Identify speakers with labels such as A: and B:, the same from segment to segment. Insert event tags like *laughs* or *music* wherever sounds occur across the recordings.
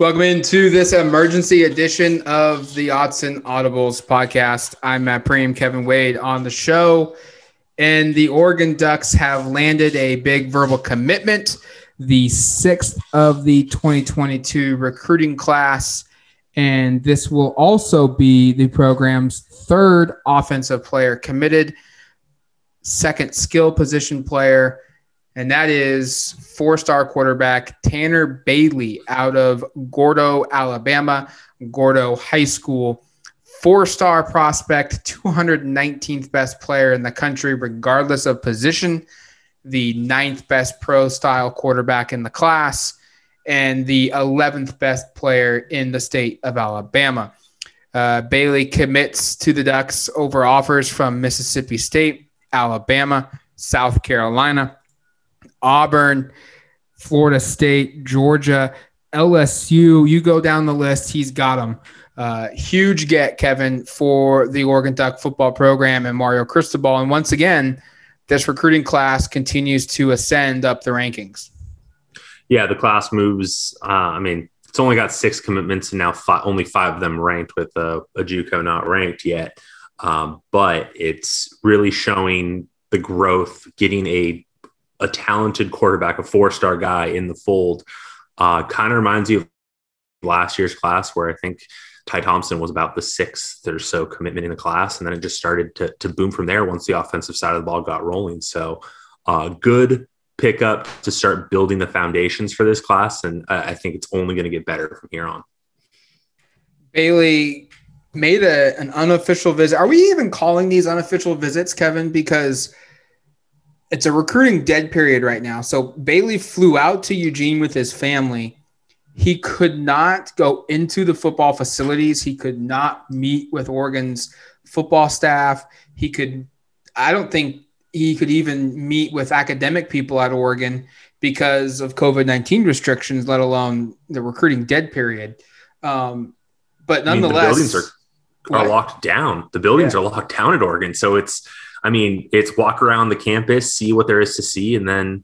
A: Welcome into this emergency edition of the Autzen Audibles podcast. I'm Matt Prehm, Kevin Wade on the show, and the Oregon Ducks have landed a big verbal commitment, the sixth of the 2022 recruiting class, and this will also be the program's third offensive player committed, second skill position player and that is four star quarterback Tanner Bailey out of Gordo, Alabama, Gordo High School. Four star prospect, 219th best player in the country, regardless of position, the ninth best pro style quarterback in the class, and the 11th best player in the state of Alabama. Uh, Bailey commits to the Ducks over offers from Mississippi State, Alabama, South Carolina, Auburn, Florida State, Georgia, LSU. You go down the list, he's got them. Uh, huge get, Kevin, for the Oregon Duck football program and Mario Cristobal. And once again, this recruiting class continues to ascend up the rankings.
B: Yeah, the class moves. Uh, I mean, it's only got six commitments, and now five, only five of them ranked with a, a JUCO not ranked yet. Um, but it's really showing the growth, getting a a talented quarterback, a four star guy in the fold. Uh, kind of reminds you of last year's class where I think Ty Thompson was about the sixth or so commitment in the class. And then it just started to, to boom from there once the offensive side of the ball got rolling. So, uh, good pickup to start building the foundations for this class. And I think it's only going to get better from here on.
A: Bailey made a, an unofficial visit. Are we even calling these unofficial visits, Kevin? Because it's a recruiting dead period right now. So Bailey flew out to Eugene with his family. He could not go into the football facilities. He could not meet with Oregon's football staff. He could, I don't think he could even meet with academic people at Oregon because of COVID 19 restrictions, let alone the recruiting dead period. Um, but nonetheless,
B: I mean, the buildings are, are locked down. The buildings yeah. are locked down at Oregon. So it's, I mean, it's walk around the campus, see what there is to see, and then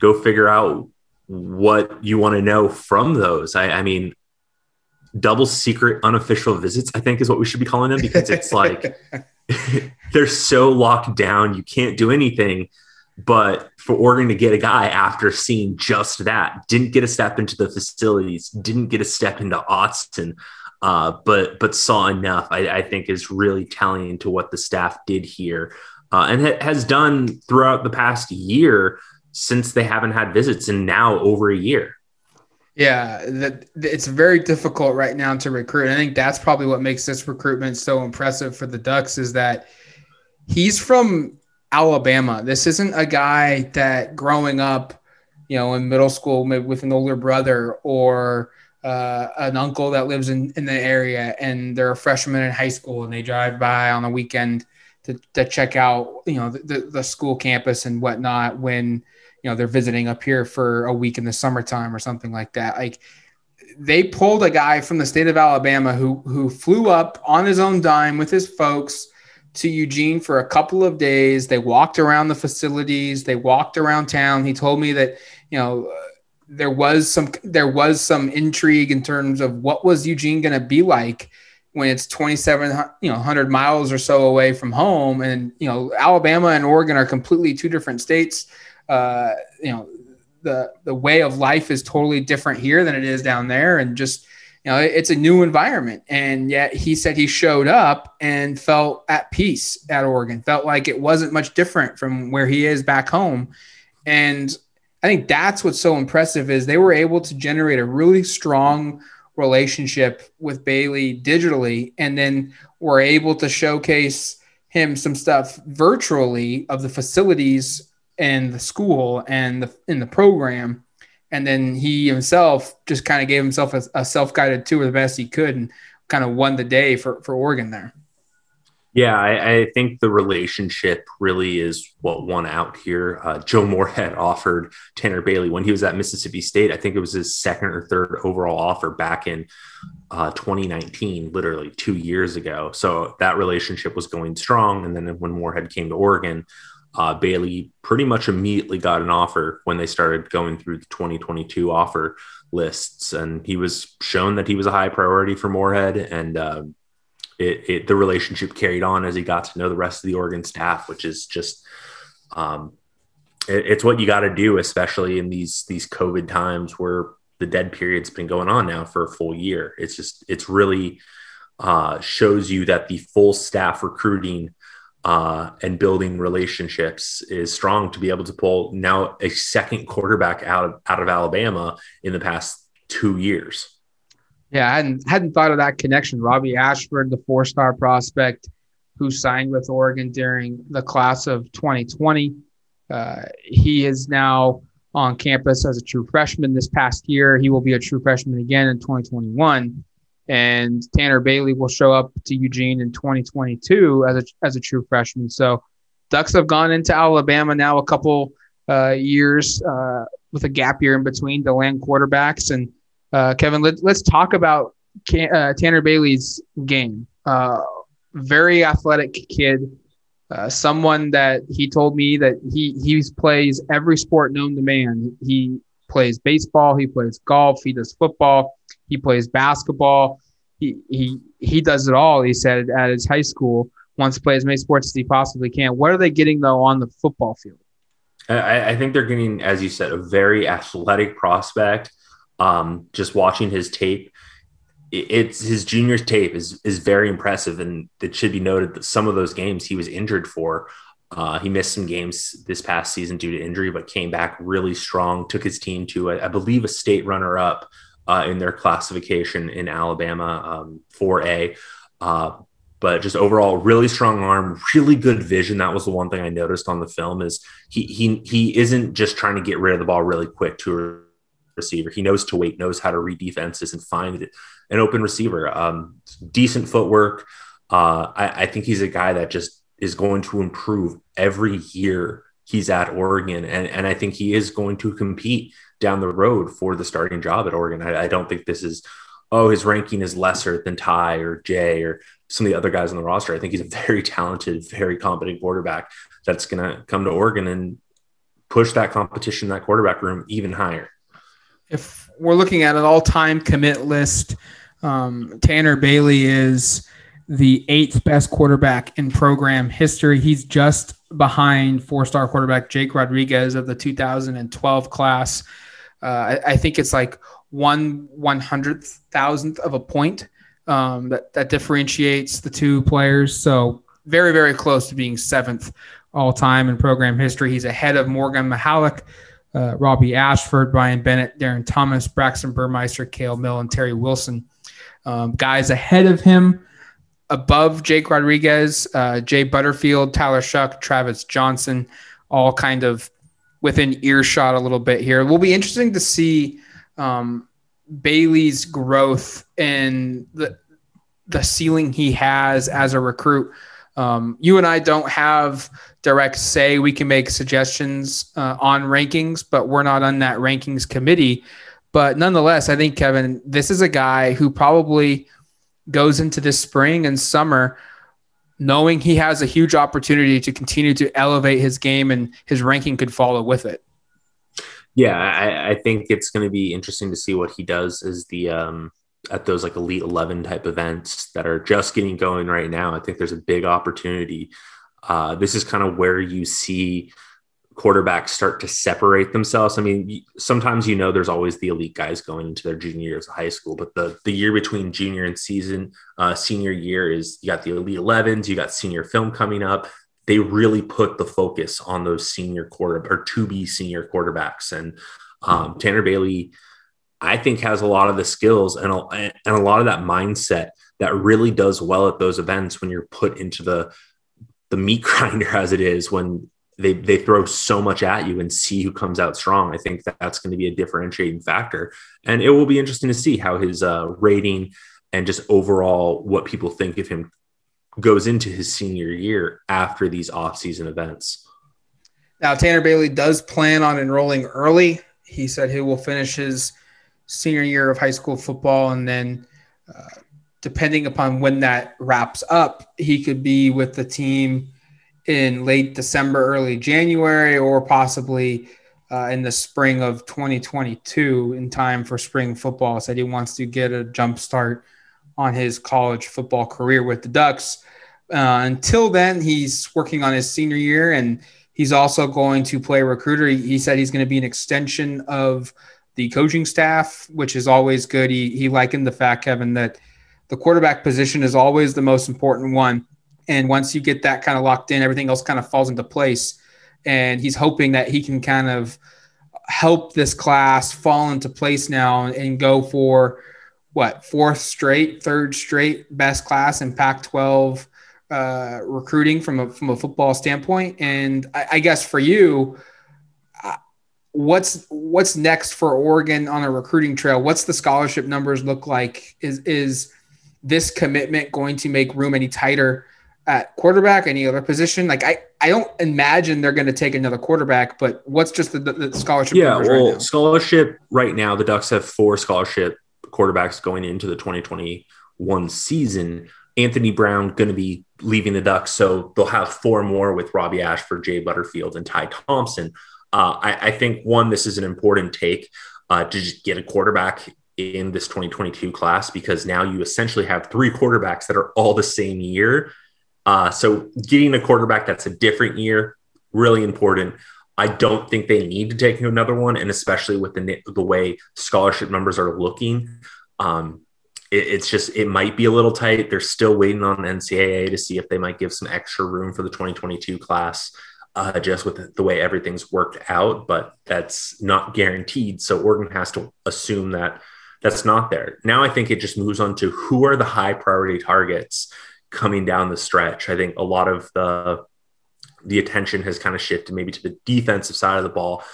B: go figure out what you want to know from those. I, I mean, double secret unofficial visits, I think is what we should be calling them because it's *laughs* like *laughs* they're so locked down, you can't do anything. But for Oregon to get a guy after seeing just that, didn't get a step into the facilities, didn't get a step into Autzen, uh, but but saw enough. I, I, think is really telling to what the staff did here uh, and ha- has done throughout the past year since they haven't had visits in now over a year.
A: Yeah, that it's very difficult right now to recruit. I think that's probably what makes this recruitment so impressive for the Ducks is that he's from Alabama. This isn't a guy that growing up, you know, in middle school with an older brother or uh, an uncle that lives in, in the area and they're a freshman in high school and they drive by on the weekend to, to check out you know the, the school campus and whatnot when you know they're visiting up here for a week in the summertime or something like that. Like they pulled a guy from the state of alabama who who flew up on his own dime with his folks to eugene for a couple of days. They walked around the facilities. They walked around town. He told me that you know there was some there was some intrigue in terms of what was eugene going to be like when it's 27 you know 100 miles or so away from home and you know alabama and oregon are completely two different states uh, you know the the way of life is totally different here than it is down there and just you know it's a new environment. And yet he said he showed up and felt at peace at oregon felt like it wasn't much different from where he is back home. And i think that's what's so impressive is they were able to generate a really strong relationship with Bailey digitally, and then we're able to showcase him some stuff virtually of the facilities and the school and the in the program. And then he himself just kind of gave himself a, a self-guided tour the best he could and kind of won the day for, for Oregon there.
B: Yeah, I, I, think the relationship really is what won out here. Uh, Joe Moorhead *laughs* offered Tanner Bailey when he was at Mississippi State. I think it was his second or third overall offer back in uh, 2019, literally two years ago. So that relationship was going strong. And then when Moorhead came to Oregon, uh, Bailey pretty much immediately got an offer when they started going through the 2022 offer lists, and he was shown that he was a high priority for Moorhead, and uh, it, it, the relationship carried on as he got to know the rest of the Oregon staff, which is just um, it, it's what you got to do, especially in these these COVID times where the dead period's been going on now for a full year. It's just it's really uh, shows you that the full staff recruiting uh, and building relationships is strong to be able to pull now a second quarterback out of out of Alabama in the past two years.
A: Yeah, I hadn't hadn't thought of that connection. Robbie Ashford, the four star prospect who signed with Oregon during the class of 2020. Uh, he is now on campus as a true freshman this past year. He will be a true freshman again in 2021 and Tanner Bailey will show up to Eugene in 2022 as a as a true freshman. So Ducks have gone into Alabama now a couple uh, years uh, with a gap year in between to land quarterbacks. And uh, Kevin, let, us talk about uh, Tanner Bailey's game. Uh, very athletic kid. Uh, someone that he told me that he he plays every sport known to man. He plays baseball, he plays golf, he does football, he plays basketball. He he he does it all. He said at his high school wants to play as many sports as he possibly can. What are they getting though on the football field?
B: I, I think they're getting, as you said, a very athletic prospect. Um, just watching his tape, it's his junior tape is is very impressive, and it should be noted that some of those games he was injured for. Uh, he missed some games this past season due to injury, but came back really strong. Took his team to, I, believe, a state runner-up uh, in their classification in Alabama um, 4A. Uh, but just overall, really strong arm, really good vision. That was the one thing I noticed on the film is he he he isn't just trying to get rid of the ball really quick to receiver. He knows to wait, knows how to read defenses and find an open receiver. Um, decent footwork. Uh, I, I think he's a guy that just is going to improve every year he's at Oregon, and and I think he is going to compete down the road for the starting job at Oregon. I, I don't think this is, oh, his ranking is lesser than Ty or Jay or some of the other guys on the roster. I think he's a very talented, very competent quarterback that's going to come to Oregon and push that competition, that quarterback room even higher.
A: If we're looking at an all time commit list, um, Tanner Bailey is the eighth best quarterback in program history. He's just behind four star quarterback Jake Rodrigues of the 2012 class. Uh, I, I, think it's like one one hundredth thousandth of a point um, that that differentiates the two players. So very very close to being seventh all time in program history. He's ahead of Morgan Mahalak, uh, Robbie Ashford, Bryan Bennett, Darron Thomas, Braxton Burmeister, Cale Millen, and Terry Wilson. Um, guys ahead of him, above Jake Rodrigues, uh, Jay Butterfield, Tyler Shough, Travis Jonsen, all kind of within earshot a little bit here. It will be interesting to see um, Bailey's growth and the the ceiling he has as a recruit. Um, you and I don't have direct say. We can make suggestions uh, on rankings, but we're not on that rankings committee. But nonetheless, I think Kevin, this is a guy who probably goes into this spring and summer knowing he has a huge opportunity to continue to elevate his game and his ranking could follow with it.
B: Yeah, I, I think it's going to be interesting to see what he does as the um, at those like elite 11 type events that are just getting going right now. I think there's a big opportunity. Uh, this is kind of where you see quarterbacks start to separate themselves. I mean, sometimes you know there's always the elite guys going into their junior years of high school, but the the year between junior and season uh, senior year is you got the elite 11s, you got senior film coming up. They really put the focus on those senior quarter or to be senior quarterbacks, and um, Tanner Bailey, I think, has a lot of the skills and a, and a lot of that mindset that really does well at those events when you're put into the the meat *laughs* grinder as it is when they they throw so much at you and see who comes out strong. I think that that's going to be a differentiating factor, and it will be interesting to see how his uh, rating and just overall what people think of him goes into his senior year after these off-season events.
A: Now Tanner Bailey does plan on enrolling early. He said he will finish his senior year of high school football and then. Uh, depending upon when that wraps up, he could be with the team in late December, early January, or possibly uh, in the spring of 2022 in time for spring football. Said he wants to get a jump start on his college football career with the Ducks. Uh, until then, he's working on his senior year and he's also going to play recruiter. He, he said he's going to be an extension of the coaching staff, which is always good. He, he likened the fact, Kevin, that the quarterback position is always the most important one. And once you get that kind of locked in, everything else kind of falls into place. And he's hoping that he can kind of help this class fall into place now and go for what fourth straight, third straight best class in Pac-12 uh, recruiting from a from a football standpoint. And I, I guess for you, what's what's next for Oregon on a recruiting trail? What's the scholarship numbers look like? Is is this commitment going to make room any tighter at quarterback, any other position? Like I, I don't imagine they're going to take another quarterback, but what's just the, the scholarship?
B: Yeah, well, right scholarship right now, the Ducks have four scholarship quarterbacks going into the 2021 season. Anthony Brown going to be leaving the Ducks, so they'll have four more with Robbie Ashford, Jay Butterfield, and Ty Thompson. Uh, I, I, think one, this is an important take uh, to just get a quarterback in this 2022 class because now you essentially have three quarterbacks that are all the same year. Uh, so getting a quarterback that's a different year, really important. I don't think they need to take another one, and especially with the the way scholarship numbers are looking, um, it, it's just it might be a little tight. They're still waiting on NCAA to see if they might give some extra room for the 2022 class, uh, just with the, way everything's worked out. But that's not guaranteed, so Oregon has to assume that that's not there. Now I think it just moves on to who are the high priority targets coming down the stretch. I think a lot of the the attention has kind of shifted maybe to the defensive side of the ball.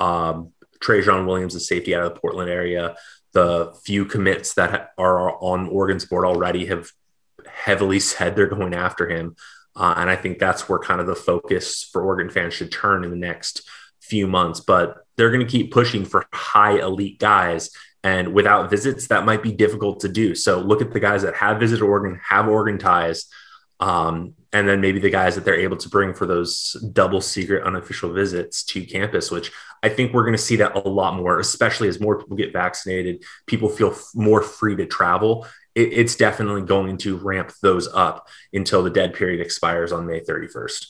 B: Um, Trajan Williams, the safety out of the Portland area, the few commits that are on Oregon's board already have heavily said they're going after him. Uh, and I think that's where kind of the focus for Oregon fans should turn in the next few months. But they're going to keep pushing for high elite guys. And without visits, that might be difficult to do. So look at the guys that have visited Oregon, have Oregon ties, um, and then maybe the guys that they're able to bring for those double secret unofficial visits to campus, which I think we're going to see that a lot more, especially as more people get vaccinated, people feel f- more free to travel. It, it's definitely going to ramp those up until the dead period expires on May 31st.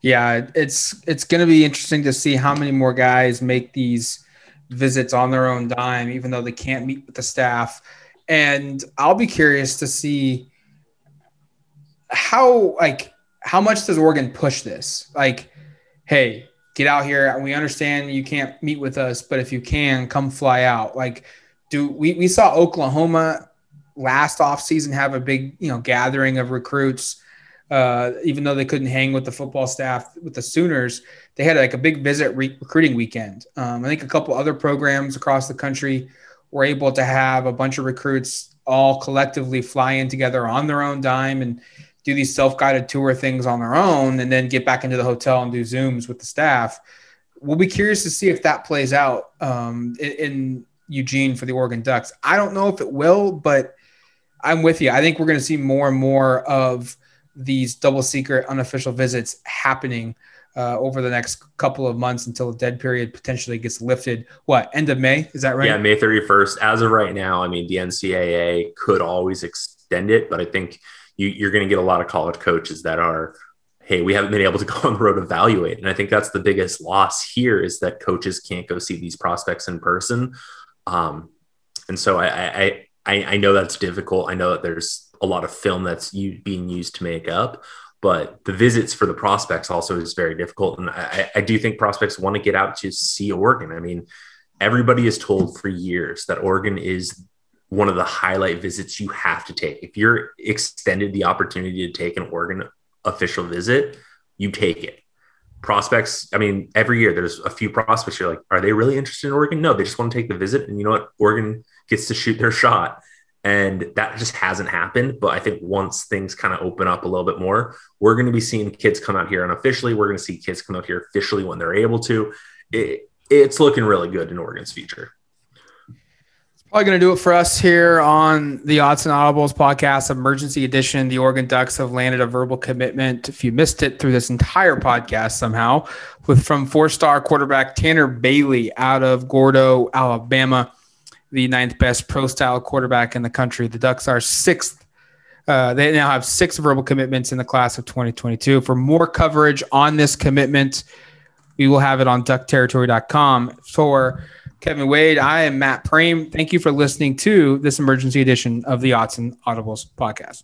A: Yeah, it's it's going to be interesting to see how many more guys make these visits on their own dime, even though they can't meet with the staff. And I'll be curious to see how like how much does Oregon push this? Like, hey, get out here. We understand you can't meet with us, but if you can, come fly out. Like, do we we saw Oklahoma last offseason have a big, you know, gathering of recruits. Uh, even though they couldn't hang with the football staff with the Sooners, they had like a big visit re- recruiting weekend. Um, I think a couple other programs across the country were able to have a bunch of recruits all collectively fly in together on their own dime and do these self-guided tour things on their own and then get back into the hotel and do zooms with the staff we'll be curious to see if that plays out um, in, in, eugene for the oregon ducks i don't know if it will but i'm with you i think we're going to see more and more of these double secret unofficial visits happening uh, over the next couple of months until the dead period potentially gets lifted. What end of May? Is that right?
B: Yeah, May 31st. As of right now, I mean, the NCAA could always extend it, but I think you, you're going to get a lot of college coaches that are hey, we haven't been able to go on the road evaluate. And I think that's the biggest loss here is that coaches can't go see these prospects in person. Um, and so I, I, I, know that's difficult. I know that there's a lot of film that's being used to make up, but the visits for the prospects also is very difficult. And I, I do think prospects want to get out to see Oregon. I mean, everybody is told for years that Oregon is one of the highlight visits you have to take. If you're extended the opportunity to take an Oregon official visit, you take it. Prospects, I mean, every year there's a few prospects. You're like, are they really interested in Oregon? No, they just want to take the visit. And you know what? Oregon gets to shoot their *laughs* shot. And that just hasn't happened. But I think once things kind of open up a little bit more, we're going to be seeing kids come out here unofficially. We're going to see kids come out here officially when they're able to. It, it's looking really good in Oregon's future
A: Probably going to do it for us here on the Autzen Audibles podcast, emergency edition. The Oregon Ducks have landed a verbal commitment. If you missed it through this entire podcast somehow, with from four-star quarterback Tanner Bailey out of Gordo, Alabama, the ninth best pro-style quarterback in the country. The Ducks are sixth. Uh, they now have six verbal commitments in the class of 2022. For more coverage on this commitment, we will have it on duckterritory.com. For Kevin Wade. I am Matt Prehm. Thank you for listening to this emergency edition of the and Audibles podcast.